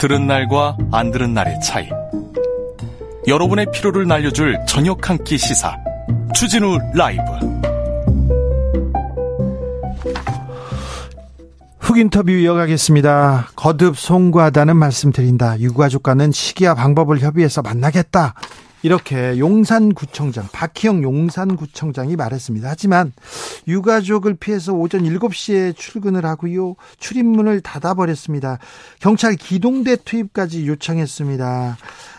들은 날과 안 들은 날의 차이. 여러분의 피로를 날려줄 저녁 한 끼 시사. 추진우 라이브. 훅 인터뷰 이어가겠습니다. 거듭 송구하다는 말씀 드린다. 유가족과는 시기와 방법을 협의해서 만나겠다. 이렇게 용산구청장, 박희영 용산구청장이 말했습니다. 하지만 유가족을 피해서 오전 7시에 출근을 하고요. 출입문을 닫아버렸습니다. 경찰 기동대 투입까지 요청했습니다.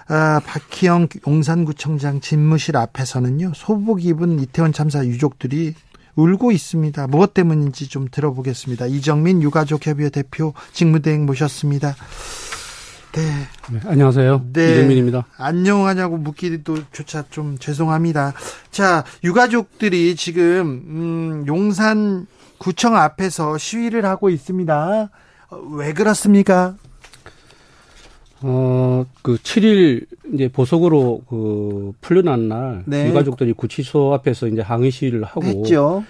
아, 박희영 용산구청장 집무실 앞에서는요. 소복 입은 이태원 참사 유족들이 울고 있습니다. 무엇 때문인지 좀 들어보겠습니다. 이정민 유가족협의회 대표 직무대행 모셨습니다. 네. 네. 안녕하세요. 네. 이정민입니다. 안녕하냐고 묻기도 조차 좀 죄송합니다. 자, 유가족들이 지금 음, 용산 구청 앞에서 시위를 하고 있습니다. 어, 왜 그렇습니까? 어, 그 7일 이제 보석으로 그 풀려난 날 네. 유가족들이 구치소 앞에서 이제 항의 시위를 하고 했죠.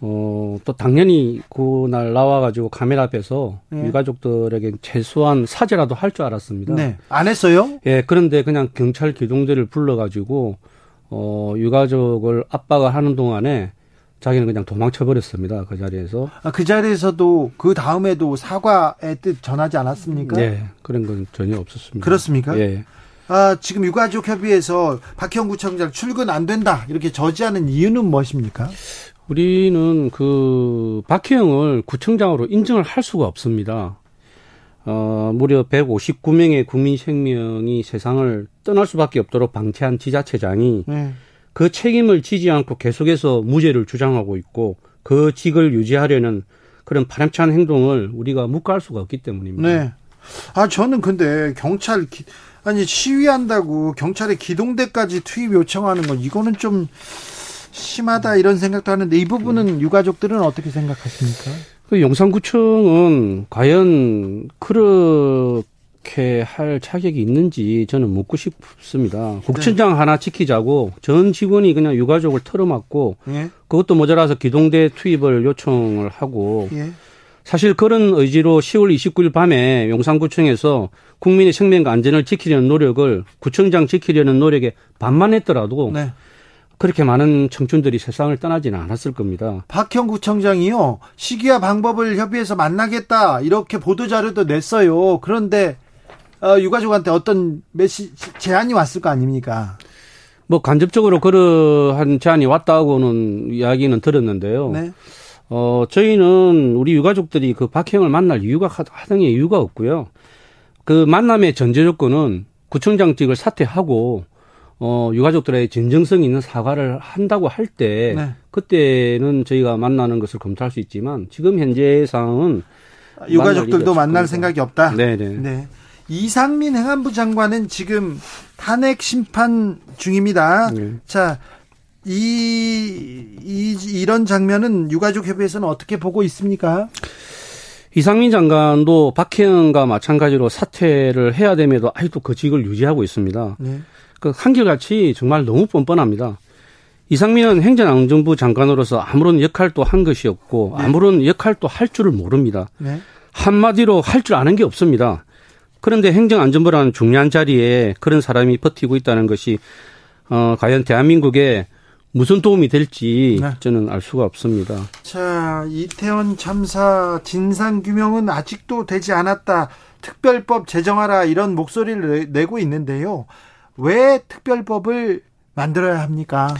어, 또 당연히 그날 나와가지고 카메라 앞에서 네. 유가족들에게 최소한 사죄라도 할 줄 알았습니다. 네. 안 했어요? 예, 그런데 그냥 경찰 기동대를 불러가지고, 어, 유가족을 압박을 하는 동안에 자기는 그냥 도망쳐버렸습니다. 그 자리에서. 아, 그 자리에서도 그 다음에도 사과의 뜻 전하지 않았습니까? 네. 그런 건 전혀 없었습니다. 그렇습니까? 예. 아, 지금 유가족 협의회에서 박형 구청장 출근 안 된다. 이렇게 저지하는 이유는 무엇입니까? 우리는 그 박희영을 구청장으로 인정을 할 수가 없습니다. 어, 무려 159명의 국민 생명이 세상을 떠날 수밖에 없도록 방치한 지자체장이 네. 그 책임을 지지 않고 계속해서 무죄를 주장하고 있고 그 직을 유지하려는 그런 바람찬 행동을 우리가 묵과할 수가 없기 때문입니다. 네. 아, 저는 근데 경찰, 아니, 시위한다고 경찰의 기동대까지 투입 요청하는 건 이거는 좀 심하다 이런 생각도 하는데 이 부분은 유가족들은 어떻게 생각하십니까? 그 용산구청은 과연 그렇게 할 자격이 있는지 저는 묻고 싶습니다. 국천장 네. 하나 지키자고 전 직원이 그냥 유가족을 털어맞고 예? 그것도 모자라서 기동대 투입을 요청을 하고 예? 사실 그런 의지로 10월 29일 밤에 용산구청에서 국민의 생명과 안전을 지키려는 노력을 구청장 지키려는 노력에 반만 했더라도 네. 그렇게 많은 청춘들이 세상을 떠나지는 않았을 겁니다. 박형 구청장이요 시기와 방법을 협의해서 만나겠다 이렇게 보도 자료도 냈어요. 그런데 어, 유가족한테 어떤 메시 제안이 왔을 거 아닙니까? 뭐 간접적으로 그러한 제안이 왔다고는 이야기는 들었는데요. 네. 어 저희는 우리 유가족들이 그 박형을 만날 이유가 하등의 이유가 없고요. 그 만남의 전제 조건은 구청장직을 사퇴하고 어, 유가족들의 진정성 있는 사과를 한다고 할 때 네. 그때는 저희가 만나는 것을 검토할 수 있지만 지금 현재 상황은 유가족들도 만날 생각이 없다. 네네. 네. 이상민 행안부 장관은 지금 탄핵 심판 중입니다. 네. 자, 이, 이, 이런 장면은 유가족협의회에서는 어떻게 보고 있습니까? 이상민 장관도 박혜영과 마찬가지로 사퇴를 해야 됨에도 아직도 그 직을 유지하고 있습니다. 네. 그 한결같이 정말 너무 뻔뻔합니다. 이상민은 행정안전부 장관으로서 아무런 역할도 한 것이 없고 네. 아무런 역할도 할 줄을 모릅니다. 네. 한마디로 할 줄 아는 게 없습니다. 그런데 행정안전부라는 중요한 자리에 그런 사람이 버티고 있다는 것이 어, 과연 대한민국에 무슨 도움이 될지 네. 저는 알 수가 없습니다. 자, 이태원 참사 진상 규명은 아직도 되지 않았다. 특별법 제정하라 이런 목소리를 내고 있는데요. 왜 특별법을 만들어야 합니까?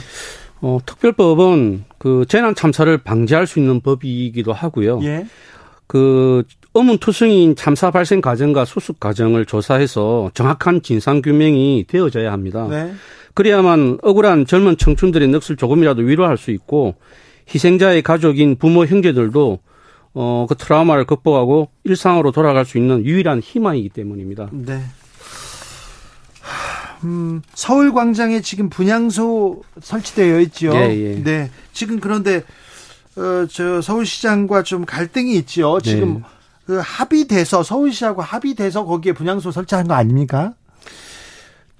어, 특별법은 그 재난 참사를 방지할 수 있는 법이기도 하고요. 예. 그 어문투성인 참사 발생 과정과 수습 과정을 조사해서 정확한 진상 규명이 되어져야 합니다. 네. 그래야만 억울한 젊은 청춘들의 넋을 조금이라도 위로할 수 있고 희생자의 가족인 부모 형제들도 어, 그 트라우마를 극복하고 일상으로 돌아갈 수 있는 유일한 희망이기 때문입니다. 네. 음, 서울 광장에 지금 분향소 설치되어 있죠. 예, 예. 네. 지금 그런데 어, 저 서울시장과 좀 갈등이 있죠. 지금 네. 그 합의돼서 서울시하고 합의돼서 거기에 분향소 설치한 거 아닙니까?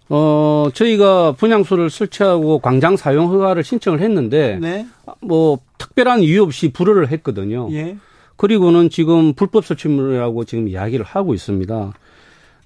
어, 저희가 분향소를 설치하고 광장 사용 허가를 신청을 했는데 네. 뭐 특별한 이유 없이 불허를 했거든요. 예. 그리고는 지금 불법 설치물이라고 지금 이야기를 하고 있습니다.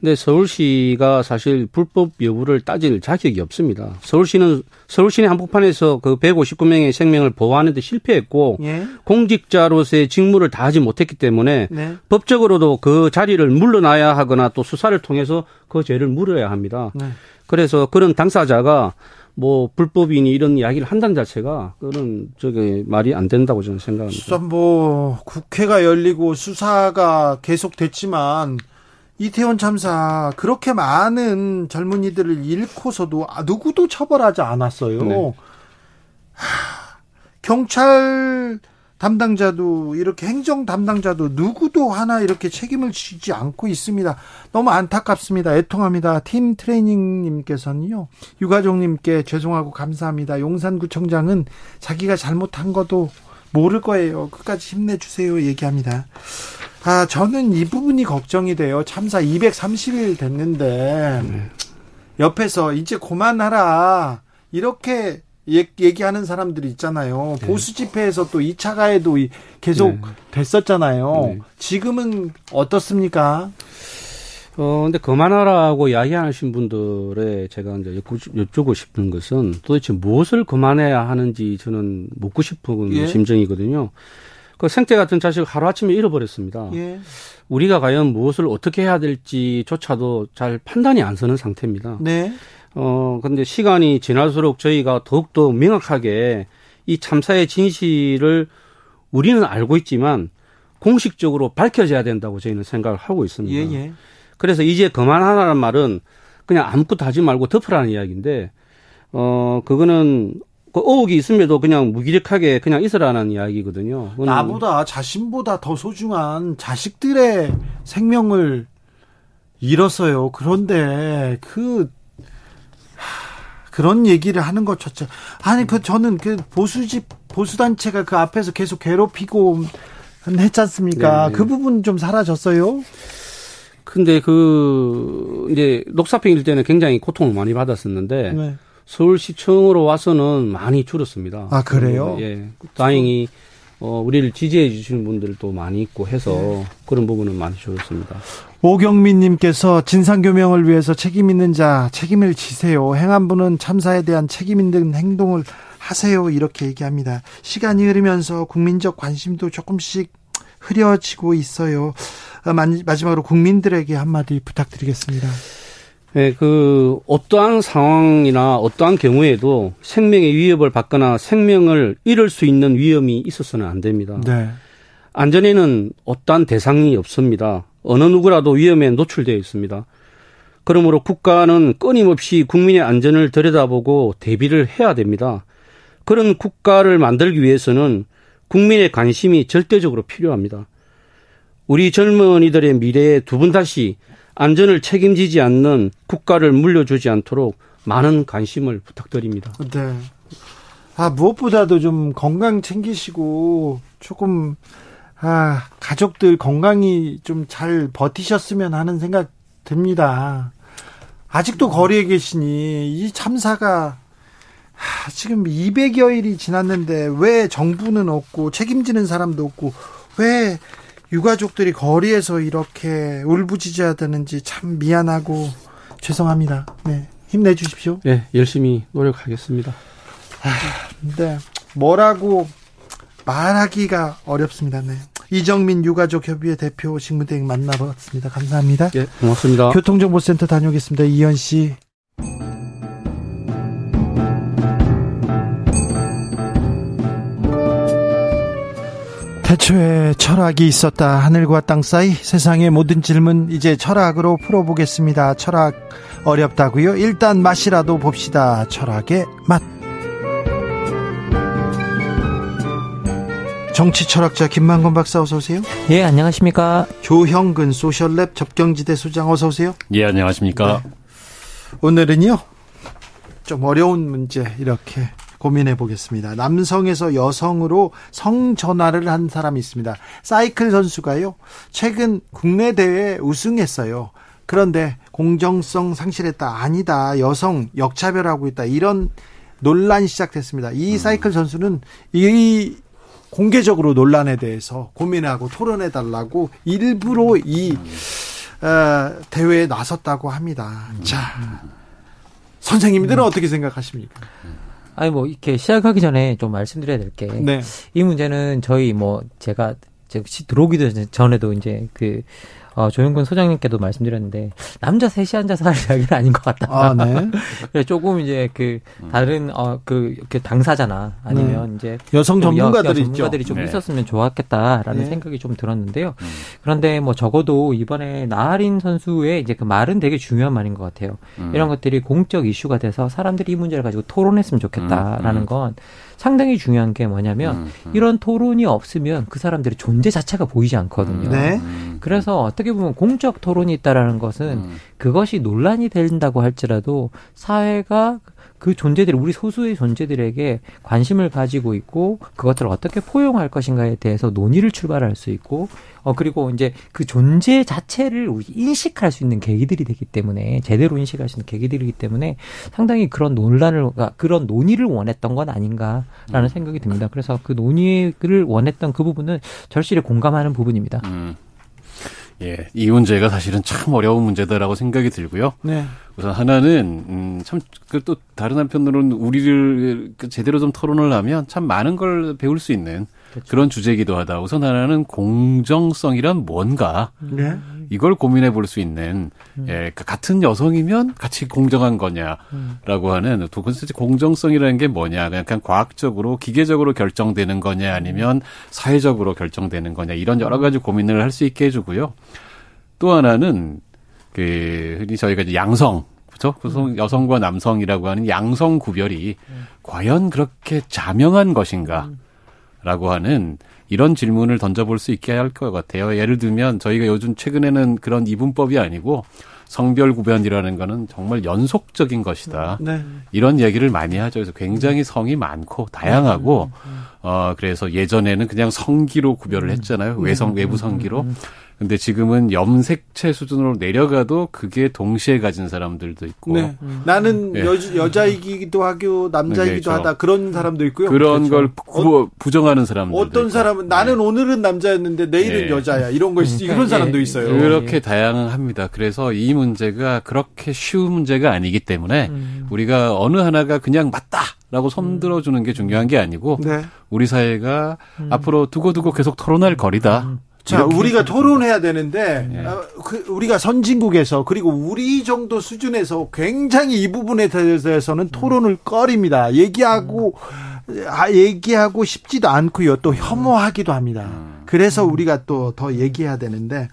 근데 서울시가 사실 불법 여부를 따질 자격이 없습니다. 서울시는 서울시내 한복판에서 그 159명의 생명을 보호하는 데 실패했고 예. 공직자로서의 직무를 다하지 못했기 때문에 네. 법적으로도 그 자리를 물러나야 하거나 또 수사를 통해서 그 죄를 물어야 합니다. 네. 그래서 그런 당사자가 뭐 불법이니 이런 이야기를 한다는 자체가 그런 저게 말이 안 된다고 저는 생각합니다. 수사 뭐 국회가 열리고 수사가 계속됐지만 이태원 참사 그렇게 많은 젊은이들을 잃고서도 아, 누구도 처벌하지 않았어요. 네. 하, 경찰 담당자도 이렇게 행정 담당자도 누구도 하나 이렇게 책임을 지지 않고 있습니다. 너무 안타깝습니다. 애통합니다. 팀 트레이닝님께서는요. 유가족님께 죄송하고 감사합니다. 용산구청장은 자기가 잘못한 것도 모를 거예요. 끝까지 힘내주세요. 얘기합니다. 아, 저는 이 부분이 걱정이 돼요. 참사 230일 됐는데, 옆에서 이제 그만하라. 이렇게 얘기하는 사람들이 있잖아요. 보수 집회에서 또 2차 가해도 계속 네. 됐었잖아요. 네. 지금은 어떻습니까? 어, 근데 그만하라고 이야기하신 분들의 제가 이제 여쭈고 싶은 것은 도대체 무엇을 그만해야 하는지 저는 묻고 싶은 예. 심정이거든요. 그 생태 같은 자식을 하루아침에 잃어버렸습니다. 예. 우리가 과연 무엇을 어떻게 해야 될지조차도 잘 판단이 안 서는 상태입니다. 네. 어, 근데 시간이 지날수록 저희가 더욱더 명확하게 이 참사의 진실을 우리는 알고 있지만 공식적으로 밝혀져야 된다고 저희는 생각을 하고 있습니다. 예, 예. 그래서 이제 그만하라는 말은 그냥 아무것도 하지 말고 덮으라는 이야기인데, 어, 그거는 그 의혹이 있음에도 그냥 무기력하게 그냥 있으라는 이야기거든요. 나보다 자신보다 더 소중한 자식들의 생명을 잃었어요. 그런데 그 하, 그런 얘기를 하는 것 자체 아니 그 저는 그 보수집 보수 단체가 그 앞에서 계속 괴롭히고 했지 않습니까? 네. 그 부분 좀 사라졌어요. 근데 그 이제 녹사평일 때는 굉장히 고통을 많이 받았었는데 네. 서울시청으로 와서는 많이 줄었습니다. 아, 그래요? 예. 다행히 어 우리를 지지해 주시는 분들도 많이 있고 해서 네. 그런 부분은 많이 줄었습니다. 오경민님께서 진상규명을 위해서 책임 있는 자 책임을 지세요. 분은 참사에 대한 책임 있는 행동을 하세요. 이렇게 얘기합니다. 시간이 흐르면서 국민적 관심도 조금씩 흐려지고 있어요. 아, 마- 마지막으로 국민들에게 한마디 부탁드리겠습니다. 예, 그 어떠한 상황이나 어떠한 경우에도 생명의 위협을 받거나 생명을 잃을 수 있는 위험이 있어서는 안 됩니다. 네. 안전에는 어떠한 대상이 없습니다. 어느 누구라도 위험에 노출되어 있습니다. 그러므로 국가는 끊임없이 국민의 안전을 들여다보고 대비를 해야 됩니다. 그런 국가를 만들기 위해서는 국민의 관심이 절대적으로 필요합니다. 우리 젊은이들의 미래에 두 분 다시 안전을 책임지지 않는 국가를 물려주지 않도록 많은 관심을 부탁드립니다. 네. 아, 무엇보다도 좀 건강 챙기시고 조금 아, 가족들 건강히 좀잘 버티셨으면 하는 생각 듭니다. 아직도 거리에 계시니 이 참사가 하, 지금 200여 일이 지났는데 왜 정부는 없고 책임지는 사람도 없고 왜 유가족들이 거리에서 이렇게 울부짖어야 되는지 참 미안하고 죄송합니다. 네. 힘내 주십시오. 예, 열심히 노력하겠습니다. 네. 뭐라고 말하기가 어렵습니다. 네. 이정민 유가족 협의회 대표 직무대행 만나봤습니다. 감사합니다. 예, 고맙습니다. 교통정보센터 다녀오겠습니다. 이현 씨. 태초에 철학이 있었다. 하늘과 땅 사이 세상의 모든 질문 이제 철학으로 풀어보겠습니다. 철학 어렵다고요? 일단 맛이라도 봅시다. 철학의 맛. 정치 철학자 김만건 박사 어서 오세요. 예, 안녕하십니까. 조형근 소셜랩 접경지대 소장 어서 오세요. 예, 안녕하십니까. 네. 오늘은요. 좀 어려운 문제 이렇게 고민해 보겠습니다. 남성에서 여성으로 성전환을 한 사람이 있습니다. 사이클 선수가요. 최근 국내 대회 우승했어요. 그런데 공정성 상실했다. 아니다. 여성 역차별하고 있다. 이런 논란이 시작됐습니다. 이 음. 사이클 선수는 이 공개적으로 논란에 대해서 고민하고 토론해 달라고 일부러 이 어, 대회에 나섰다고 합니다. 자, 선생님들은 어떻게 생각하십니까? 아니 뭐 이렇게 시작하기 전에 좀 말씀드려야 될 게이 네. 문제는 저희 뭐 제가 들어오기도 전에도 이제 그 어, 조영근 소장님께도 말씀드렸는데 남자 셋이 앉아서 할 이야기는 아닌 것 같다. 아, 네. 조금 이제 그 다른 어그 이렇게 당사자나 아니면 네. 이제 여성 전문가들이 여, 전문가들이 좀 네. 있었으면 좋았겠다라는 네. 생각이 좀 들었는데요. 음. 그런데 뭐 적어도 이번에 나하린 선수의 이제 그 말은 되게 중요한 말인 것 같아요. 음. 이런 것들이 공적 이슈가 돼서 사람들이 이 문제를 가지고 토론했으면 좋겠다라는 음. 음. 건 상당히 중요한 게 뭐냐면 음, 음. 이런 토론이 없으면 그 사람들의 존재 자체가 보이지 않거든요. 네. 그래서 어떻게 보면 공적 토론이 있다라는 것은 음. 그것이 논란이 된다고 할지라도 사회가 그 존재들 우리 소수의 존재들에게 관심을 가지고 있고 그것들을 어떻게 포용할 것인가에 대해서 논의를 출발할 수 있고 어 그리고 이제 그 존재 자체를 인식할 수 있는 계기들이 되기 때문에 제대로 인식할 수 있는 계기들이기 때문에 상당히 그런 논란을 그런 논의를 원했던 건 아닌가라는 음. 생각이 듭니다. 그래서 그 논의를 원했던 그 부분은 절실히 공감하는 부분입니다. 음. 예, 이 문제가 사실은 참 어려운 문제다라고 생각이 들고요. 네. 우선 하나는 음, 참또 그 다른 한편으로는 우리를 그 제대로 좀 토론을 하면 참 많은 걸 배울 수 있는 그렇죠. 그런 주제이기도 하다. 우선 하나는 공정성이란 뭔가 네. 이걸 고민해 볼 수 있는 음. 예, 그 같은 여성이면 같이 공정한 거냐라고 하는 두 번째 공정성이라는 게 뭐냐 그냥, 그냥 과학적으로 기계적으로 결정되는 거냐 아니면 사회적으로 결정되는 거냐 이런 여러 가지 고민을 할 수 있게 해주고요. 또 하나는 그 흔히 저희가 이제 양성 그렇죠? 음. 여성과 남성이라고 하는 양성 구별이 음. 과연 그렇게 자명한 것인가? 라고 하는 이런 질문을 던져볼 수 있게 할 것 같아요. 예를 들면 저희가 요즘 최근에는 그런 이분법이 아니고 성별 구별이라는 거는 정말 연속적인 것이다. 네. 이런 얘기를 많이 하죠. 그래서 굉장히 성이 많고 다양하고 음, 음, 음. 어 그래서 예전에는 그냥 성기로 구별을 했잖아요. 외성 외부 성기로. 근데 지금은 염색체 수준으로 내려가도 그게 동시에 가진 사람들도 있고. 네. 음. 나는 네. 여, 여자이기도 하고 남자이기도 그렇죠. 하다 그런 사람도 있고요. 그런 그렇죠. 걸 부, 어, 부정하는 사람들. 어떤 사람은 나는 네. 오늘은 남자였는데 내일은 네. 여자야 이런 거 음. 이런 사람도 예. 있어요. 그렇게 다양합니다. 그래서 이 문제가 그렇게 쉬운 문제가 아니기 때문에 음. 우리가 어느 하나가 그냥 맞다. 라고 손들어 주는 게 중요한 게 아니고 네. 우리 사회가 음. 앞으로 두고두고 계속 토론할 거리다. 음. 자, 우리가 토론해야 되는데 네. 어, 그, 우리가 선진국에서 그리고 우리 정도 수준에서 굉장히 이 부분에 대해서는 토론을 꺼립니다. 얘기하고 아, 얘기하고 싶지도 않고요. 또 혐오하기도 합니다. 그래서 우리가 또 더 얘기해야 되는데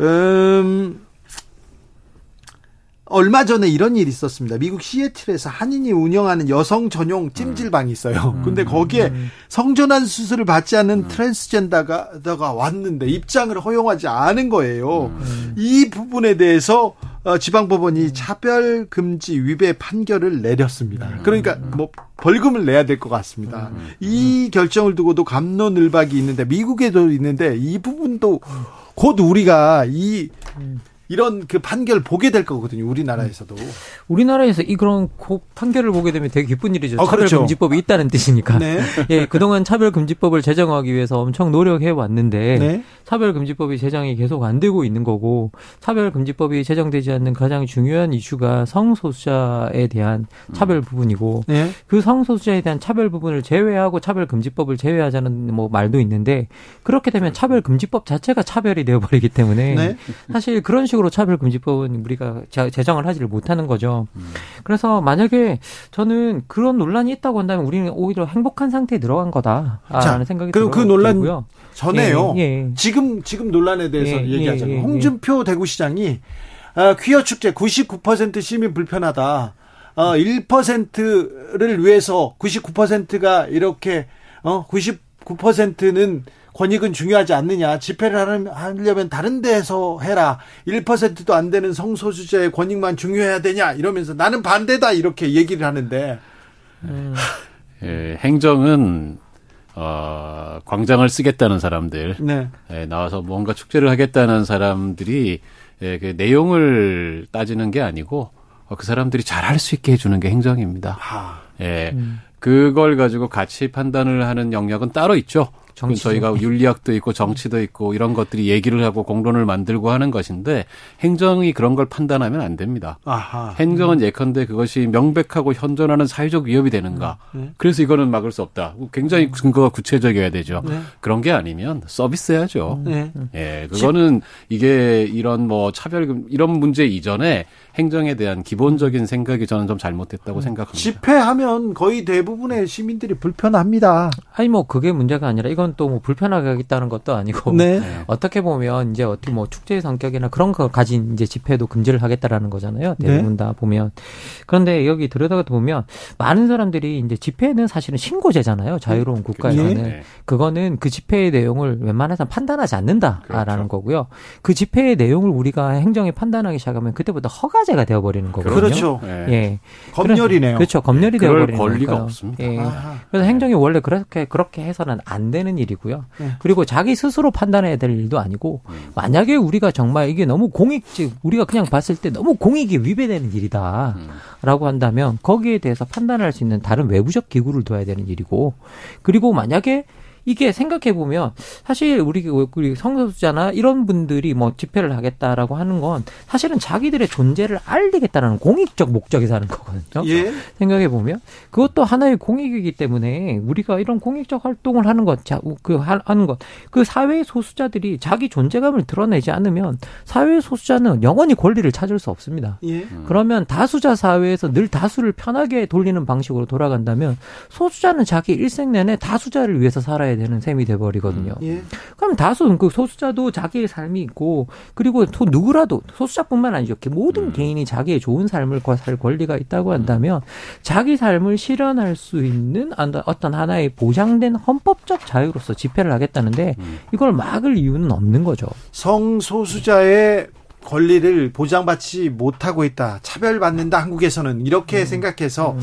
음 얼마 전에 이런 일이 있었습니다. 미국 시애틀에서 한인이 운영하는 여성 전용 찜질방이 있어요. 음. 근데 거기에 음. 성전환 수술을 받지 않는 음. 트랜스젠더가 왔는데 입장을 허용하지 않은 거예요. 이 부분에 대해서 어, 지방법원이 차별 금지 위배 판결을 내렸습니다. 그러니까 뭐 벌금을 내야 될 것 같습니다. 이 결정을 두고도 감론을박이 있는데 미국에도 있는데 이 부분도 곧 우리가 이 이런 그 판결 보게 될 거거든요. 우리나라에서도. 우리나라에서 이 그런 판결을 보게 되면 되게 기쁜 일이죠. 어, 차별금지법이 그렇죠. 있다는 뜻이니까. 네. 예, 그동안 차별금지법을 제정하기 위해서 엄청 노력해 왔는데 네. 차별금지법이 제정이 계속 안 되고 있는 거고 차별금지법이 제정되지 않는 가장 중요한 이슈가 성소수자에 대한 차별 음. 부분이고 네. 그 성소수자에 대한 차별 부분을 제외하고 차별금지법을 제외하자는 뭐 말도 있는데 그렇게 되면 차별금지법 자체가 차별이 되어버리기 때문에 네. 사실 그런 식으로 식으로 차별금지법은 우리가 제정을 하지를 못하는 거죠. 음. 그래서 만약에 저는 그런 논란이 있다고 한다면 우리는 오히려 행복한 상태에 들어간 거다라는 생각이 들어요. 그 논란 고요 전에요. 예, 예. 지금 지금 논란에 대해서 예, 예 얘기하자면 예, 예. 홍준표 대구시장이 아, 퀴어 축제 99% 시민 불편하다. 어, 1%를 위해서 99%가 이렇게 어, 90 9%는 권익은 중요하지 않느냐. 집회를 하려면 다른 데서 해라. 1%도 안 되는 성소수자의 권익만 중요해야 되냐. 이러면서 나는 반대다. 이렇게 얘기를 하는데. 음. 예, 행정은 어, 광장을 쓰겠다는 사람들, 네. 예, 나와서 뭔가 축제를 하겠다는 사람들이 예, 그 내용을 따지는 게 아니고 어, 그 사람들이 잘할 수 있게 해주는 게 행정입니다. 아. 예, 음. 그걸 가지고 가치 판단을 하는 영역은 따로 있죠. 정치 저희가 윤리학도 있고 정치도 있고 이런 것들이 얘기를 하고 공론을 만들고 하는 것인데 행정이 그런 걸 판단하면 안 됩니다. 아하. 행정은 음. 예컨대 그것이 명백하고 현존하는 사회적 위협이 되는가. 음. 네. 그래서 이거는 막을 수 없다. 굉장히 음. 근거가 구체적이어야 되죠. 네. 그런 게 아니면 서비스 해야죠. 네. 예, 그거는 이게 이런 뭐 차별금 이런 문제 이전에 행정에 대한 기본적인 생각이 저는 좀 잘못됐다고 음. 생각합니다. 집회하면 거의 대부분의 시민들이 불편합니다. 아니 뭐 그게 문제가 아니라 이건 또 뭐 불편하게 하겠다는 것도 아니고 네. 어떻게 보면 이제 어떻게 뭐 축제 성격이나 그런 거 가진 이제 집회도 금지를 하겠다라는 거잖아요. 네. 대부분 네. 다 보면 그런데 여기 들여다가 보면 많은 사람들이 이제 집회는 사실은 신고제잖아요. 자유로운 국가에서는 네. 그거는 그 집회의 내용을 웬만해서 판단하지 않는다라는 그렇죠. 거고요. 그 집회의 내용을 우리가 행정에 판단하기 시작하면 그때부터 허가 화제가 되어버리는 거거든요. 그렇죠. 예. 예. 검열이네요. 그렇죠. 검열이 네. 되어버리는 권리가 거니까요. 없습니다. 예. 그래서 행정이 원래 그렇게 그렇게 해서는 안 되는 일이고요. 네. 그리고 자기 스스로 판단해야 될 일도 아니고 음. 만약에 우리가 정말 이게 너무 공익적 우리가 그냥 봤을 때 너무 공익이 위배되는 일이다라고 음. 한다면 거기에 대해서 판단할 수 있는 다른 외부적 기구를 둬야 되는 일이고 그리고 만약에 이게 생각해 보면 사실 우리 우리 성소수자나 이런 분들이 뭐 집회를 하겠다라고 하는 건 사실은 자기들의 존재를 알리겠다는 공익적 목적에서 하는 거거든요. 예. 생각해 보면 그것도 하나의 공익이기 때문에 우리가 이런 공익적 활동을 하는 것, 그 하는 것, 그 사회 소수자들이 자기 존재감을 드러내지 않으면 사회 소수자는 영원히 권리를 찾을 수 없습니다. 예. 그러면 다수자 사회에서 늘 다수를 편하게 돌리는 방식으로 돌아간다면 소수자는 자기 일생 내내 다수자를 위해서 살아야 살아야 되는 셈이 돼버리거든요. 음. 예. 그럼 다수 그 소수자도 자기의 삶이 있고 그리고 또 누구라도 소수자뿐만 아니죠. 모든 음. 개인이 자기의 좋은 삶을 살 권리가 있다고 한다면 자기 삶을 실현할 수 있는 어떤 하나의 보장된 헌법적 자유로서 집회를 하겠다는데 음. 이걸 막을 이유는 없는 거죠. 성소수자의 권리를 보장받지 못하고 있다. 차별받는다. 한국에서는 이렇게 음. 생각해서 음.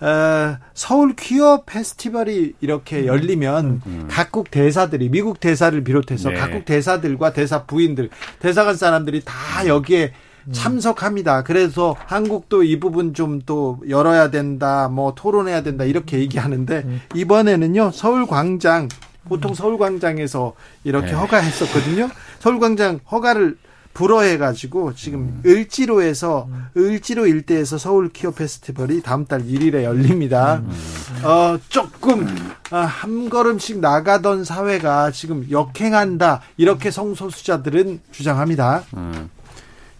어, 서울 퀴어 페스티벌이 이렇게 음. 열리면 음. 음. 각국 대사들이 미국 대사를 비롯해서 네. 각국 대사들과 대사 부인들 대사관 사람들이 다 여기에 참석합니다. 그래서 한국도 이 부분 좀 또 열어야 된다, 뭐 토론해야 된다 이렇게 얘기하는데 이번에는요 서울 광장 보통 서울 광장에서 이렇게 네. 허가했었거든요. 서울 광장 허가를 불어해가지고 지금 음. 을지로에서 음. 을지로 일대에서 서울 키어 페스티벌이 다음 달 1일에 열립니다. 음. 어 조금 아, 한 걸음씩 나가던 사회가 지금 역행한다 이렇게 성소수자들은 주장합니다. 음.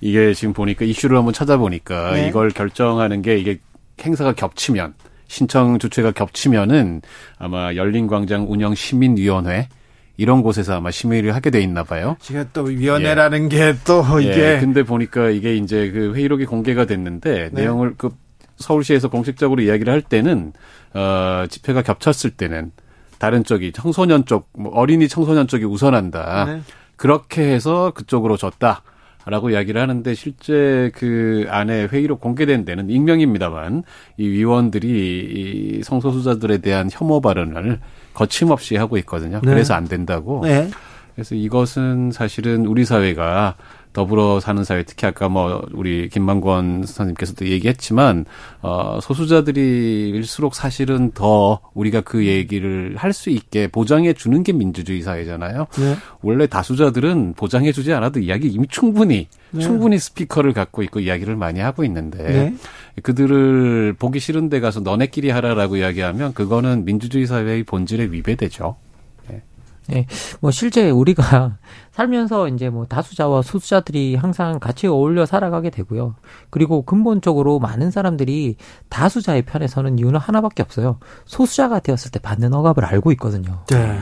이게 지금 보니까 이슈를 한번 찾아보니까 네. 이걸 결정하는 게 이게 행사가 겹치면 신청 주체가 겹치면은 아마 열린광장 운영 시민위원회 이런 곳에서 아마 심의를 하게 돼 있나 봐요. 제가 또 위원회라는 예. 게또 예, 이게 예, 근데 보니까 이게 이제 그 회의록이 공개가 됐는데 네. 내용을 그 서울시에서 공식적으로 이야기를 할 때는 어 집회가 겹쳤을 때는 다른 쪽이 청소년 쪽, 뭐 어린이 청소년 쪽이 우선한다. 네. 그렇게 해서 그쪽으로 줬다. 라고 이야기를 하는데 실제 그 안에 회의록 공개된 데는 익명입니다만 이 위원들이 이 성소수자들에 대한 혐오 발언을 거침없이 하고 있거든요. 네. 그래서 안 된다고. 네. 그래서 이것은 사실은 우리 사회가 더불어 사는 사회 특히 아까 뭐 우리 김만권 선생님께서도 얘기했지만 어 소수자들이일수록 사실은 더 우리가 그 얘기를 할 수 있게 보장해 주는 게 민주주의 사회잖아요. 네. 원래 다수자들은 보장해 주지 않아도 이야기 이미 충분히 네. 충분히 스피커를 갖고 있고 이야기를 많이 하고 있는데 네. 그들을 보기 싫은 데 가서 너네끼리 하라라고 이야기하면 그거는 민주주의 사회의 본질에 위배되죠. 네, 뭐 실제 우리가 살면서 이제 뭐 다수자와 소수자들이 항상 같이 어울려 살아가게 되고요. 그리고 근본적으로 많은 사람들이 다수자의 편에 서는 이유는 하나밖에 없어요. 소수자가 되었을 때 받는 억압을 알고 있거든요. 네.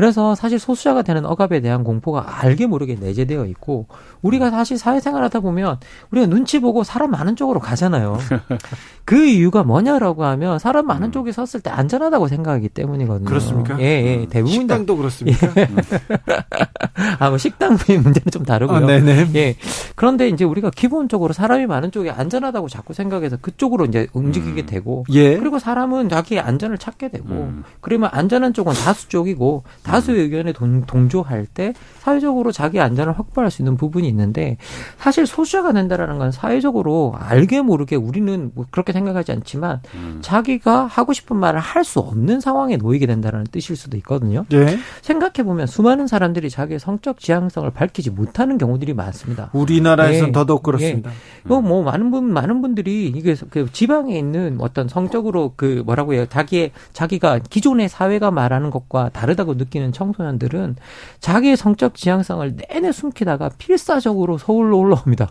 그래서 사실 소수자가 되는 억압에 대한 공포가 알게 모르게 내재되어 있고 우리가 사실 사회생활 하다 보면 우리가 눈치 보고 사람 많은 쪽으로 가잖아요. 그 이유가 뭐냐라고 하면 사람 많은 음. 쪽에 섰을 때 안전하다고 생각하기 때문이거든요. 그렇습니까? 예, 예. 대부분 식당도 그렇습니까? 예. 아, 뭐 식당 문제는 좀 다르고요. 아, 네네. 예. 그런데 이제 우리가 기본적으로 사람이 많은 쪽이 안전하다고 자꾸 생각해서 그쪽으로 이제 움직이게 음. 되고 예. 그리고 사람은 자기의 안전을 찾게 되고 음. 그러면 안전한 쪽은 다수 쪽이고 다수 음. 의견에 동, 동조할 때 사회적으로 자기 안전을 확보할 수 있는 부분이 있는데 사실 소수자가 된다라는 건 사회적으로 알게 모르게 우리는 뭐 그렇게 생각하지 않지만 음. 자기가 하고 싶은 말을 할 수 없는 상황에 놓이게 된다는 뜻일 수도 있거든요. 네. 생각해 보면 수많은 사람들이 자기의 성적 지향성을 밝히지 못하는 경우들이 많습니다. 우리나라에서는 예. 더더욱 그렇습니다. 예. 뭐, 뭐 많은 분 많은 분들이 이게 그 지방에 있는 어떤 성적으로 그 뭐라고 해요 자기의 자기가 기존의 사회가 말하는 것과 다르다고 느끼는 청소년들은 자기의 성적 지향성을 내내 숨기다가 필사적으로 서울로 올라옵니다.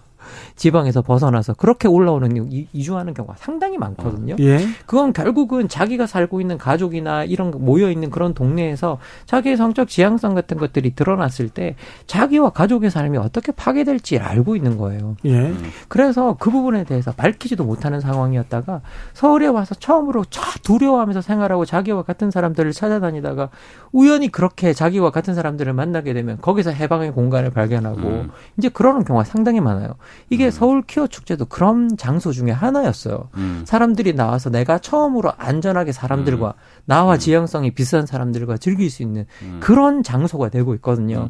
지방에서 벗어나서 그렇게 올라오는 이주하는 경우가 상당히 많거든요. 예. 그건 결국은 자기가 살고 있는 가족이나 이런 모여 있는 그런 동네에서 자기의 성적 지향성 같은 것들이 드러났을 때 자기와 가족의 삶이 어떻게 파괴될지 알고 있는 거예요. 예. 그래서 그 부분에 대해서 밝히지도 못하는 상황이었다가 서울에 와서 처음으로 두려워하면서 생활하고 자기와 같은 사람들을 찾아다니다가 우연히 그렇게 자기와 같은 사람들을 만나게 되면 거기서 해방의 공간을 발견하고 음. 이제 그러는 경우가 상당히 많아요. 이게 음. 서울 퀴어 축제도 그런 장소 중에 하나였어요. 음. 사람들이 나와서 내가 처음으로 안전하게 사람들과 음. 나와 음. 지향성이 비슷한 사람들과 즐길 수 있는 음. 그런 장소가 되고 있거든요.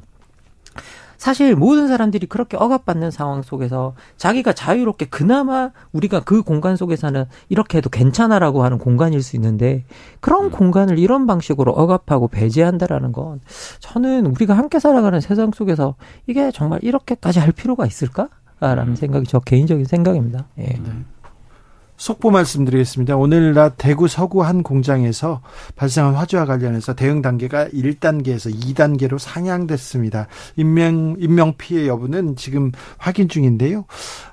사실 모든 사람들이 그렇게 억압받는 상황 속에서 자기가 자유롭게 그나마 우리가 그 공간 속에서는 이렇게 해도 괜찮아라고 하는 공간일 수 있는데 그런 음. 공간을 이런 방식으로 억압하고 배제한다라는 건 저는 우리가 함께 살아가는 세상 속에서 이게 정말 이렇게까지 할 필요가 있을까? 라는 음. 생각이 저 개인적인 생각입니다. 예. 네. 속보 말씀드리겠습니다. 오늘 낮 대구 서구 한 공장에서 발생한 화재와 관련해서 대응 단계가 1단계에서 2단계로 상향됐습니다. 인명 인명 피해 여부는 지금 확인 중인데요.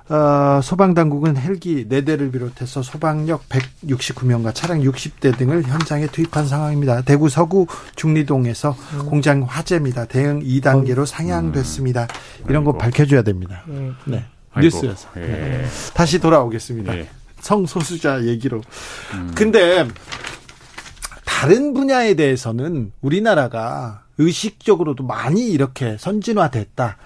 어, 소방 당국은 헬기 4대를 비롯해서 소방력 169명과 차량 60대 등을 현장에 투입한 상황입니다. 대구 서구 중리동에서 음. 공장 화재입니다. 대응 2단계로 상향됐습니다. 이런 거 밝혀줘야 됩니다. 네. 네. 뉴스에서. 예. 네. 다시 돌아오겠습니다. 예. 성소수자 얘기로. 음. 근데 다른 분야에 대해서는 우리나라가 의식적으로도 많이 이렇게 선진화됐다.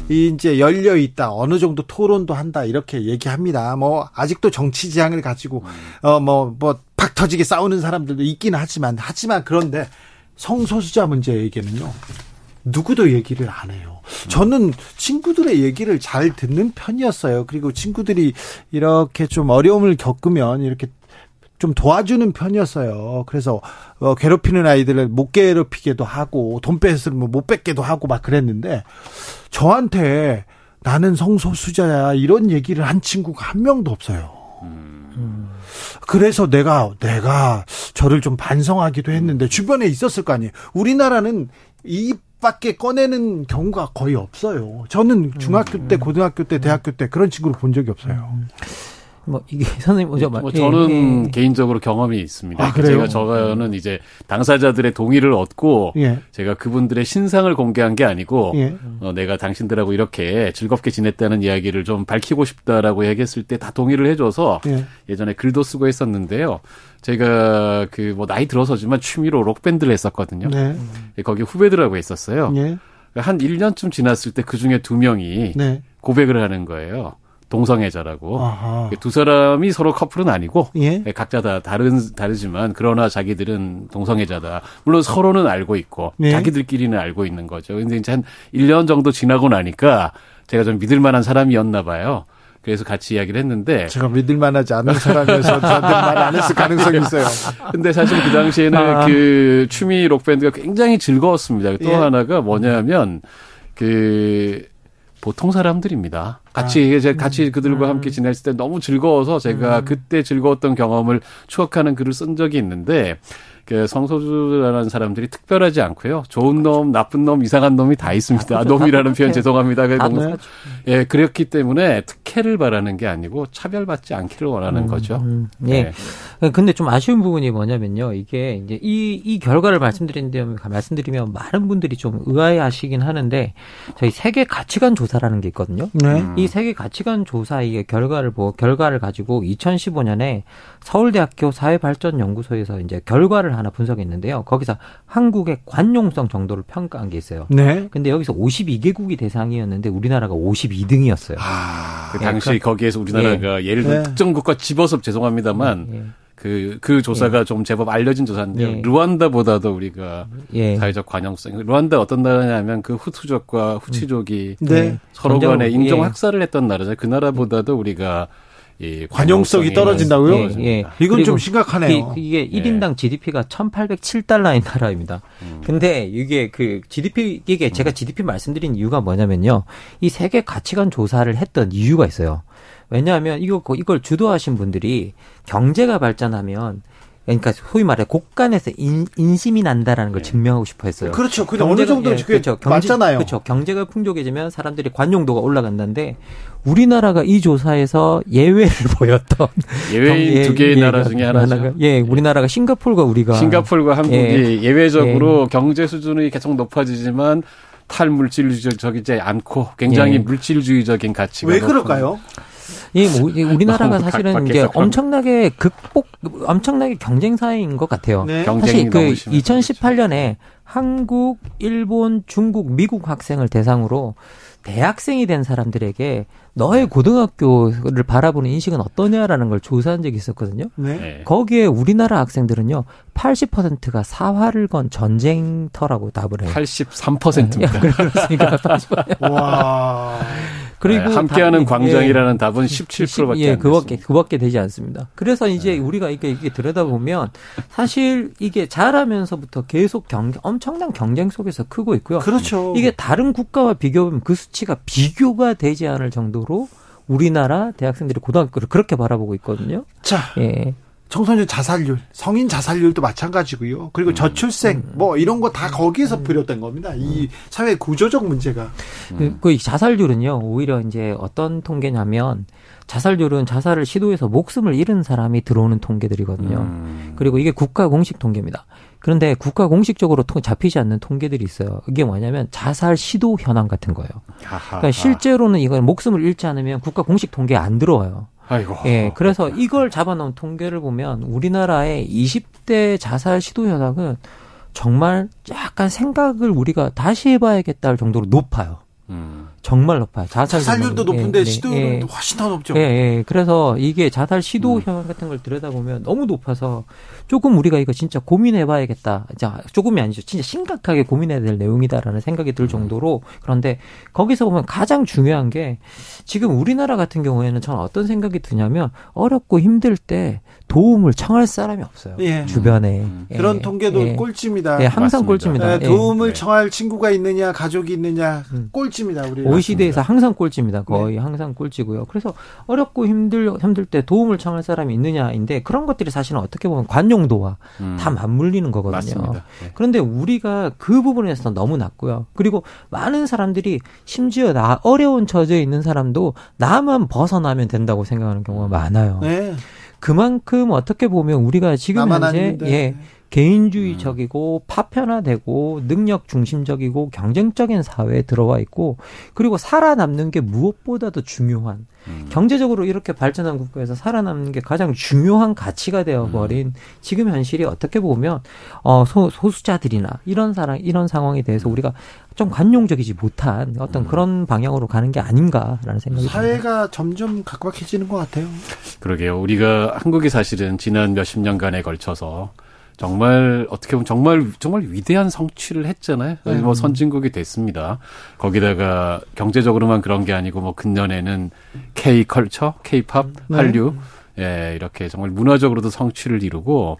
음. 이제 열려 있다. 어느 정도 토론도 한다. 이렇게 얘기합니다. 뭐 아직도 정치 지향을 가지고 음. 어뭐 뭐팍 터지게 싸우는 사람들도 있기는 하지만 하지만 그런데 성소수자 문제에게는요. 누구도 얘기를 안 해요. 저는 친구들의 얘기를 잘 듣는 편이었어요. 그리고 친구들이 이렇게 좀 어려움을 겪으면 이렇게 좀 도와주는 편이었어요. 그래서 어, 괴롭히는 아이들을 못 괴롭히게도 하고 돈 뺏으면 못 뺏게도 하고 막 그랬는데 저한테 나는 성소수자야 이런 얘기를 한 친구가 한 명도 없어요. 그래서 내가 내가 저를 좀 반성하기도 했는데 주변에 있었을 거 아니에요. 우리나라는 이 밖에 꺼내는 경우가 거의 없어요. 저는 중학교 때, 음. 고등학교 때, 대학교 때 그런 친구를 본 적이 없어요. 음. 뭐 이게 선생님 먼저 뭐, 뭐 저는 예, 예. 개인적으로 경험이 있습니다. 아, 제가 저는 이제 당사자들의 동의를 얻고 예. 제가 그분들의 신상을 공개한 게 아니고 예. 어, 내가 당신들하고 이렇게 즐겁게 지냈다는 이야기를 좀 밝히고 싶다라고 얘기했을 때 다 동의를 해줘서 예. 전에 글도 쓰고 했었는데요. 제가 그 뭐 나이 들어서지만 취미로 록 밴드를 했었거든요. 네. 예, 거기 후배들하고 있었어요. 예. 한 1년쯤 지났을 때 그 중에 두 명이 네. 고백을 하는 거예요. 동성애자라고 아하. 두 사람이 서로 커플은 아니고 예? 예? 각자 다 다른 다르지만 그러나 자기들은 동성애자다. 물론 서로는 알고 있고 예? 자기들끼리는 알고 있는 거죠. 근데 이제 한 1년 정도 지나고 나니까 제가 좀 믿을 만한 사람이었나 봐요. 그래서 같이 이야기를 했는데 제가 믿을 만하지 않은 사람이어서 저한테 말 안 했을 가능성이 있어요. 근데 사실 그 당시에는 아. 그 취미 록 밴드가 굉장히 즐거웠습니다. 또 예. 하나가 뭐냐면 그 보통 사람들입니다. 같이 아. 같이 그들과 음. 함께 지냈을 때 너무 즐거워서 제가 음. 그때 즐거웠던 경험을 추억하는 글을 쓴 적이 있는데 성소수라는 사람들이 특별하지 않고요. 좋은 놈, 나쁜 놈, 이상한 놈이 다 있습니다. 아, 놈이라는 표현 죄송합니다. 네. 예, 그렇기 때문에 특혜를 바라는 게 아니고 차별받지 않기를 원하는 음, 거죠. 음, 예. 네. 근데 좀 아쉬운 부분이 뭐냐면요. 이게 이제 이, 이 결과를 말씀드리면, 말씀드리면 많은 분들이 좀 의아해 하시긴 하는데 저희 세계 가치관 조사라는 게 있거든요. 네. 이 세계 가치관 조사 이 결과를 보, 결과를 가지고 2015년에 서울대학교 사회발전연구소에서 이제 결과를 하나 분석했는데요. 거기서 한국의 관용성 정도를 평가한 게 있어요. 네. 근데 여기서 52개국이 대상이었는데 우리나라가 52등이었어요. 아, 그 당시 예, 거기에서 우리나라가 예. 를 들어 네. 특정 국가 집어서 죄송합니다만 예. 그, 그 조사가 예. 좀 제법 알려진 조사인데요. 예. 루안다보다도 우리가 예. 사회적 관용성. 루안다 어떤 나라냐면 그 후투족과 후치족이 네. 서로 간에 인종 학살을 했던 나라죠. 그 나라보다도 우리가 이 관용성이 떨어진다고요? 예, 예. 이건 좀 심각하네요. 이, 게 1인당 예. GDP가 1,807달러인 나라입니다. 음. 근데 이게 그 GDP 이게 제가 GDP 말씀드린 이유가 뭐냐면요. 이 세계 가치관 조사를 했던 이유가 있어요. 왜냐하면 이거 이걸 주도하신 분들이 경제가 발전하면 그러니까 소위 말해 곳간에서 인, 인심이 난다라는 걸 네. 증명하고 싶어 했어요. 그렇죠. 근데 어느 정도 예, 그렇죠. 경제, 맞잖아요. 그렇죠. 경제가 풍족해지면 사람들이 관용도가 올라간다는데 우리나라가 이 조사에서 예외를 보였던 예외인 두 개의 예, 나라 중에 하나죠. 하나가, 예, 우리나라가 싱가폴과 우리가 싱가폴과 한국이 예, 외적으로 예. 경제 수준이 계속 높아지지만 탈물질주의적이지 않고 굉장히 예. 물질주의적인 가치가 왜 그럴까요? 예, 뭐, 우리나라가 사실은 이제 엄청나게 극복, 엄청나게 경쟁 사회인 것 같아요. 네. 사실 그 2018년에 한국, 일본, 중국, 미국 학생을 대상으로 대학생이 된 사람들에게 너의 고등학교를 바라보는 인식은 어떠냐라는 걸 조사한 적이 있었거든요. 네. 네. 거기에 우리나라 학생들은요, 80%가 사활을 건 전쟁터라고 답을 해요. 83%입니다. 그렇습니까? 80%. 와. 그리고 네, 함께하는 광장이라는 예, 답은 17%밖에 예, 그밖에 그밖에 되지 않습니다. 그래서 이제 네. 우리가 이게 이게 들여다보면 사실 이게 자라면서부터 계속 경 엄청난 경쟁 속에서 크고 있고요. 그렇죠. 이게 다른 국가와 비교하면 그 수치가 비교가 되지 않을 정도로 우리나라 대학생들이 고등학교를 그렇게 바라보고 있거든요. 자, 예. 청소년 자살률, 성인 자살률도 마찬가지고요. 그리고 음. 저출생 음. 뭐 이런 거 다 거기에서 음. 비롯된 겁니다. 이 사회 구조적 문제가. 그, 그 자살률은요. 오히려 이제 어떤 통계냐면 자살률은 자살을 시도해서 목숨을 잃은 사람이 들어오는 통계들이거든요. 음. 그리고 이게 국가 공식 통계입니다. 그런데 국가 공식적으로 잡히지 않는 통계들이 있어요. 이게 뭐냐면 자살 시도 현황 같은 거예요. 그러니까 실제로는 이건 목숨을 잃지 않으면 국가 공식 통계에 안 들어와요. 아이고. 예, 그래서 이걸 잡아놓은 통계를 보면 우리나라의 20대 자살 시도 현황은 정말 약간 생각을 우리가 다시 해봐야겠다 할 정도로 높아요. 음. 정말 높아요. 자살 자살률도 높은데 예, 시도율은 예, 훨씬 더 높죠. 예, 예. 그래서 이게 자살 시도 음. 현황 같은 걸 들여다보면 너무 높아서 조금 우리가 이거 진짜 고민해봐야겠다. 자, 조금이 아니죠. 진짜 심각하게 고민해야 될 내용이다라는 생각이 들 음. 정도로 그런데 거기서 보면 가장 중요한 게 지금 우리나라 같은 경우에는 저는 어떤 생각이 드냐면 어렵고 힘들 때 도움을 청할 사람이 없어요. 예. 주변에 음. 예. 그런 통계도 예. 꼴찌입니다. 예, 항상 맞습니다. 꼴찌입니다. 예, 도움을 네. 청할 친구가 있느냐, 가족이 있느냐 음. 꼴찌입니다. 우리 OECD에서 항상 꼴찌입니다. 거의 네. 항상 꼴찌고요. 그래서 어렵고 힘들 힘들 때 도움을 청할 사람이 있느냐인데 그런 것들이 사실은 어떻게 보면 관용도와 음. 다 맞물리는 거거든요. 네. 그런데 우리가 그 부분에서 너무 낮고요. 그리고 많은 사람들이 심지어 나 어려운 처지에 있는 사람도 나만 벗어나면 된다고 생각하는 경우가 많아요. 네. 그만큼 어떻게 보면 우리가 지금 현재 아닌데. 예 개인주의적이고 파편화되고 능력 중심적이고 경쟁적인 사회에 들어와 있고 그리고 살아남는 게 무엇보다도 중요한 음. 경제적으로 이렇게 발전한 국가에서 살아남는 게 가장 중요한 가치가 되어버린 음. 지금 현실이 어떻게 보면 어 소, 소수자들이나 이런 사람 이런 상황에 대해서 음. 우리가 좀 관용적이지 못한 어떤 음. 그런 방향으로 가는 게 아닌가라는 생각이 사회가 듭니다. 점점 각박해지는 것 같아요. 그러게요. 우리가 한국이 사실은 지난 몇십 년간에 걸쳐서 정말 어떻게 보면 정말 정말 위대한 성취를 했잖아요. 음. 뭐 선진국이 됐습니다. 거기다가 경제적으로만 그런 게 아니고 뭐 근년에는 K 컬처, K 팝, 네. 한류 예, 이렇게 정말 문화적으로도 성취를 이루고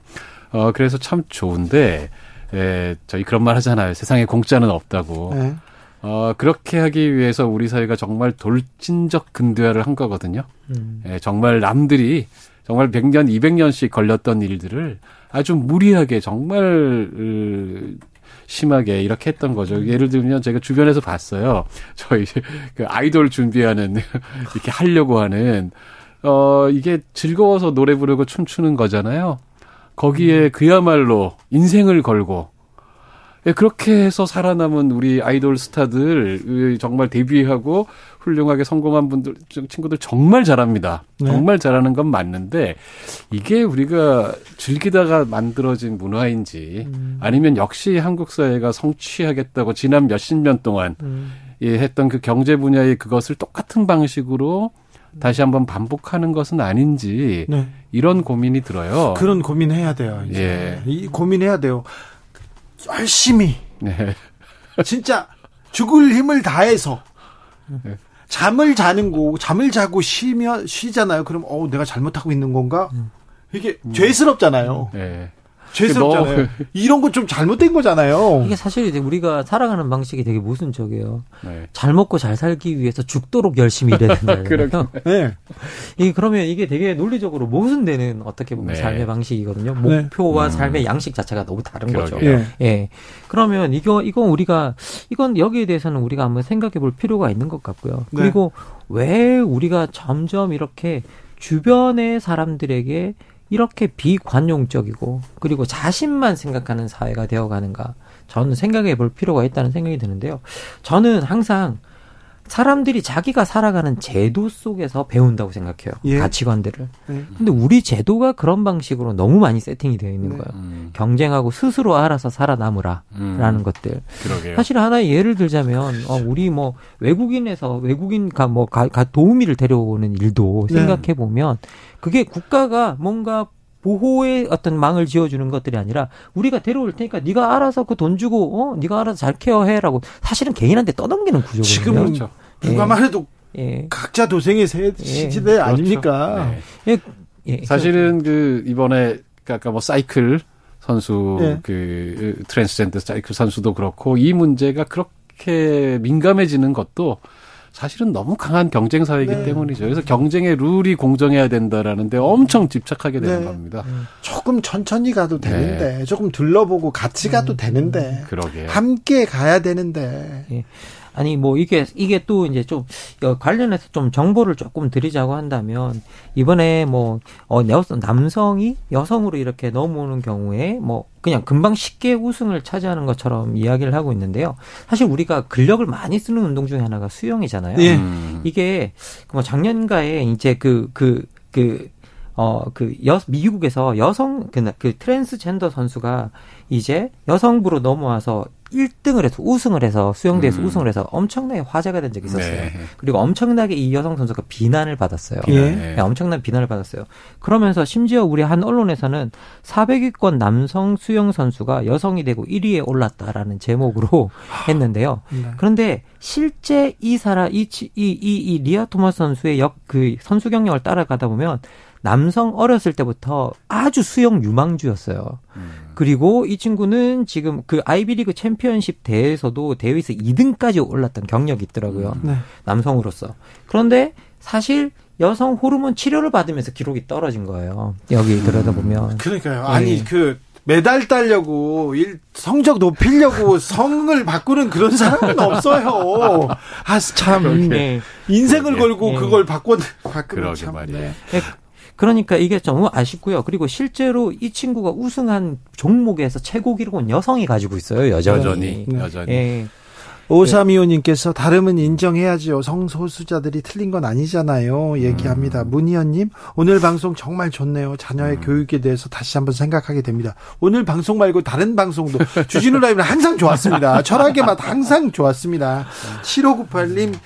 어 그래서 참 좋은데 예, 저희 그런 말 하잖아요. 세상에 공짜는 없다고. 네. 어, 그렇게 하기 위해서 우리 사회가 정말 돌진적 근대화를 한 거거든요. 음. 예, 정말 남들이 정말 100년, 200년씩 걸렸던 일들을 아주 무리하게 정말 심하게 이렇게 했던 거죠. 예를 들면 제가 주변에서 봤어요. 저희 그 아이돌 준비하는 이렇게 하려고 하는 어 이게 즐거워서 노래 부르고 춤추는 거잖아요. 거기에 음. 그야말로 인생을 걸고 예, 그렇게 해서 살아남은 우리 아이돌 스타들 정말 데뷔하고 훌륭하게 성공한 분들 친구들 정말 잘합니다. 네. 정말 잘하는 건 맞는데 이게 우리가 즐기다가 만들어진 문화인지 음. 아니면 역시 한국 사회가 성취하겠다고 지난 몇십 년 동안 음. 예, 했던 그 경제 분야의 그것을 똑같은 방식으로 다시 한번 반복하는 것은 아닌지 네. 이런 고민이 들어요. 그런 고민해야 돼요. 이제. 예. 이 고민해야 돼요. 열심히 네. 진짜 죽을 힘을 다해서 네. 잠을 자는 거 잠을 자고 쉬면 쉬잖아요. 그럼 어 내가 잘못하고 있는 건가? 음. 이게 음. 죄스럽잖아요. 네. 죄스럽잖아요. 이런 거좀 잘못된 거잖아요. 이게 사실 이제 우리가 살아가는 방식이 되게 모순적이에요. 네. 잘 먹고 잘 살기 위해서 죽도록 열심히 일해야 된다. 네. 이 그러면 이게 되게 논리적으로 모순되는 어떻게 보면 네. 삶의 방식이거든요. 네. 목표와 음. 삶의 양식 자체가 너무 다른 거죠. 예. 예. 그러면 이거 이건 우리가 이건 여기에 대해서는 우리가 한번 생각해 볼 필요가 있는 것 같고요. 네. 그리고 왜 우리가 점점 이렇게 주변의 사람들에게 이렇게 비관용적이고 그리고 자신만 생각하는 사회가 되어가는가 저는 생각해 볼 필요가 있다는 생각이 드는데요. 저는 항상 사람들이 자기가 살아가는 제도 속에서 배운다고 생각해요. 예. 가치관들을. 네. 근데 우리 제도가 그런 방식으로 너무 많이 세팅이 되어 있는 네. 거예요. 음. 경쟁하고 스스로 알아서 살아남으라. 음. 라는 것들. 그러게요. 사실 하나의 예를 들자면, 어, 우리 뭐 외국인에서 외국인가 뭐 가, 가 도우미를 데려오는 일도 네. 생각해 보면 그게 국가가 뭔가 보호의 어떤 망을 지어주는 것들이 아니라 우리가 데려올 테니까 네가 알아서 그 돈 주고 어 네가 알아서 잘 케어해라고 사실은 개인한테 떠넘기는 구조거든요. 지금은 그렇죠. 누가만 해도 예. 각자 도생의 세, 예. 시대 그렇죠. 아닙니까? 네. 예. 예. 사실은 그 이번에 그 아까 뭐 사이클 선수 예. 그 트랜스젠더 사이클 선수도 그렇고 이 문제가 그렇게 민감해지는 것도 사실은 너무 강한 경쟁 사회이기 네. 때문이죠. 그래서 경쟁의 룰이 공정해야 된다라는데 엄청 집착하게 되는 네. 겁니다. 음. 조금 천천히 가도 네. 되는데 네. 조금 둘러보고 같이 가도 음. 되는데 그러게요. 함께 가야 되는데. 예. 아니 뭐 이게 이게 또 이제 좀 관련해서 좀 정보를 조금 드리자고 한다면 이번에 뭐 어, 남성이 여성으로 이렇게 넘어오는 경우에 뭐 그냥 금방 쉽게 우승을 차지하는 것처럼 이야기를 하고 있는데요. 사실 우리가 근력을 많이 쓰는 운동 중에 하나가 수영이잖아요. 예. 음. 이게 뭐 작년가에 이제 그 그 그, 어, 그, 여, 미국에서 여성, 그, 그 트랜스젠더 선수가 이제 여성부로 넘어와서 1등을 해서 우승을 해서 수영대에서 음. 우승을 해서 엄청나게 화제가 된 적이 있었어요. 네. 그리고 엄청나게 이 여성 선수가 비난을 받았어요. 예. 네, 엄청난 비난을 받았어요. 그러면서 심지어 우리 한 언론에서는 400위권 남성 수영 선수가 여성이 되고 1위에 올랐다라는 제목으로 했는데요. 네. 그런데 실제 이 사람 이이이이 리아 토마스 선수의 역 그 선수 경력을 따라가다 보면 남성 어렸을 때부터 아주 수영 유망주였어요. 음. 그리고 이 친구는 지금 그 아이비리그 챔피언십 대회에서도 대회에서 2등까지 올랐던 경력이 있더라고요. 음. 네. 남성으로서. 그런데 사실 여성 호르몬 치료를 받으면서 기록이 떨어진 거예요. 여기 음. 들여다보면. 그러니까요. 아니 네. 그 메달 따려고 일 성적 높이려고 성을 바꾸는 그런 사람은 없어요. 아참 네. 인생을 걸고 네. 그걸 바꿔 바꾸는 참. 말이에요. 그러니까 이게 좀 아쉽고요. 그리고 실제로 이 친구가 우승한 종목에서 최고 기록은 여성이 가지고 있어요. 여전히. 여전히. 네. 여전히. 예. 오삼이호님께서 다름은 인정해야지요. 성소수자들이 틀린 건 아니잖아요. 얘기합니다. 음. 문희연님 오늘 방송 정말 좋네요. 자녀의 음. 교육에 대해서 다시 한번 생각하게 됩니다. 오늘 방송 말고 다른 방송도 주진우 라이브는 항상 좋았습니다. 철학의 맛 항상 좋았습니다. 7598님 아,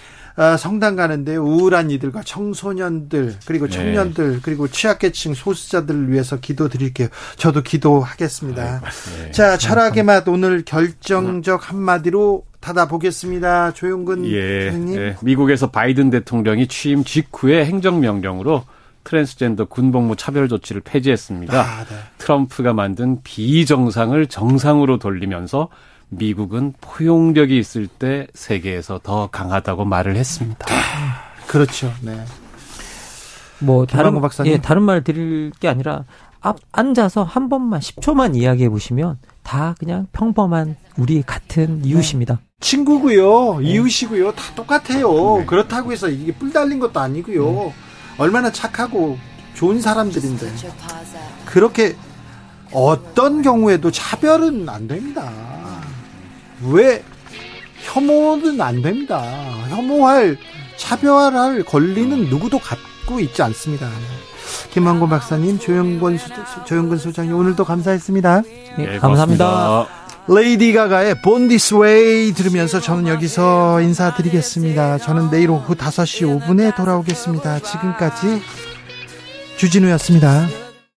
성당 가는데 우울한 이들과 청소년들 그리고 네. 청년들 네. 그리고 취약계층 소수자들을 위해서 기도 드릴게요. 저도 기도하겠습니다. 네. 자 철학의 맛 오늘 결정적 한마디로 닫아보겠습니다. 조용근 예, 선생님. 예. 미국에서 바이든 대통령이 취임 직후에 행정명령으로 트랜스젠더 군복무 차별 조치를 폐지했습니다. 아, 네. 트럼프가 만든 비정상을 정상으로 돌리면서 미국은 포용력이 있을 때 세계에서 더 강하다고 말을 했습니다. 그렇죠. 네. 뭐 다른 박사님. 예, 다른 말 드릴 게 아니라 앞, 앉아서 한 번만 10초만 이야기해 보시면 다 그냥 평범한 우리 같은 이웃입니다. 네. 친구고요, 네. 이웃이고요, 다 똑같아요. 네. 그렇다고 해서 이게 뿔 달린 것도 아니고요. 네. 얼마나 착하고 좋은 사람들인데 그렇게 어떤 경우에도 차별은 안 됩니다. 왜 혐오는 안 됩니다. 혐오할 차별할 권리는 누구도 갖고 있지 않습니다. 김만곤 박사님, 조영권 조영근 소장님 오늘도 감사했습니다. 네, 네 감사합니다. 레이디 가가의 Born This Way 들으면서 저는 여기서 인사드리겠습니다. 저는 내일 오후 5시 5분에 돌아오겠습니다. 지금까지 주진우였습니다.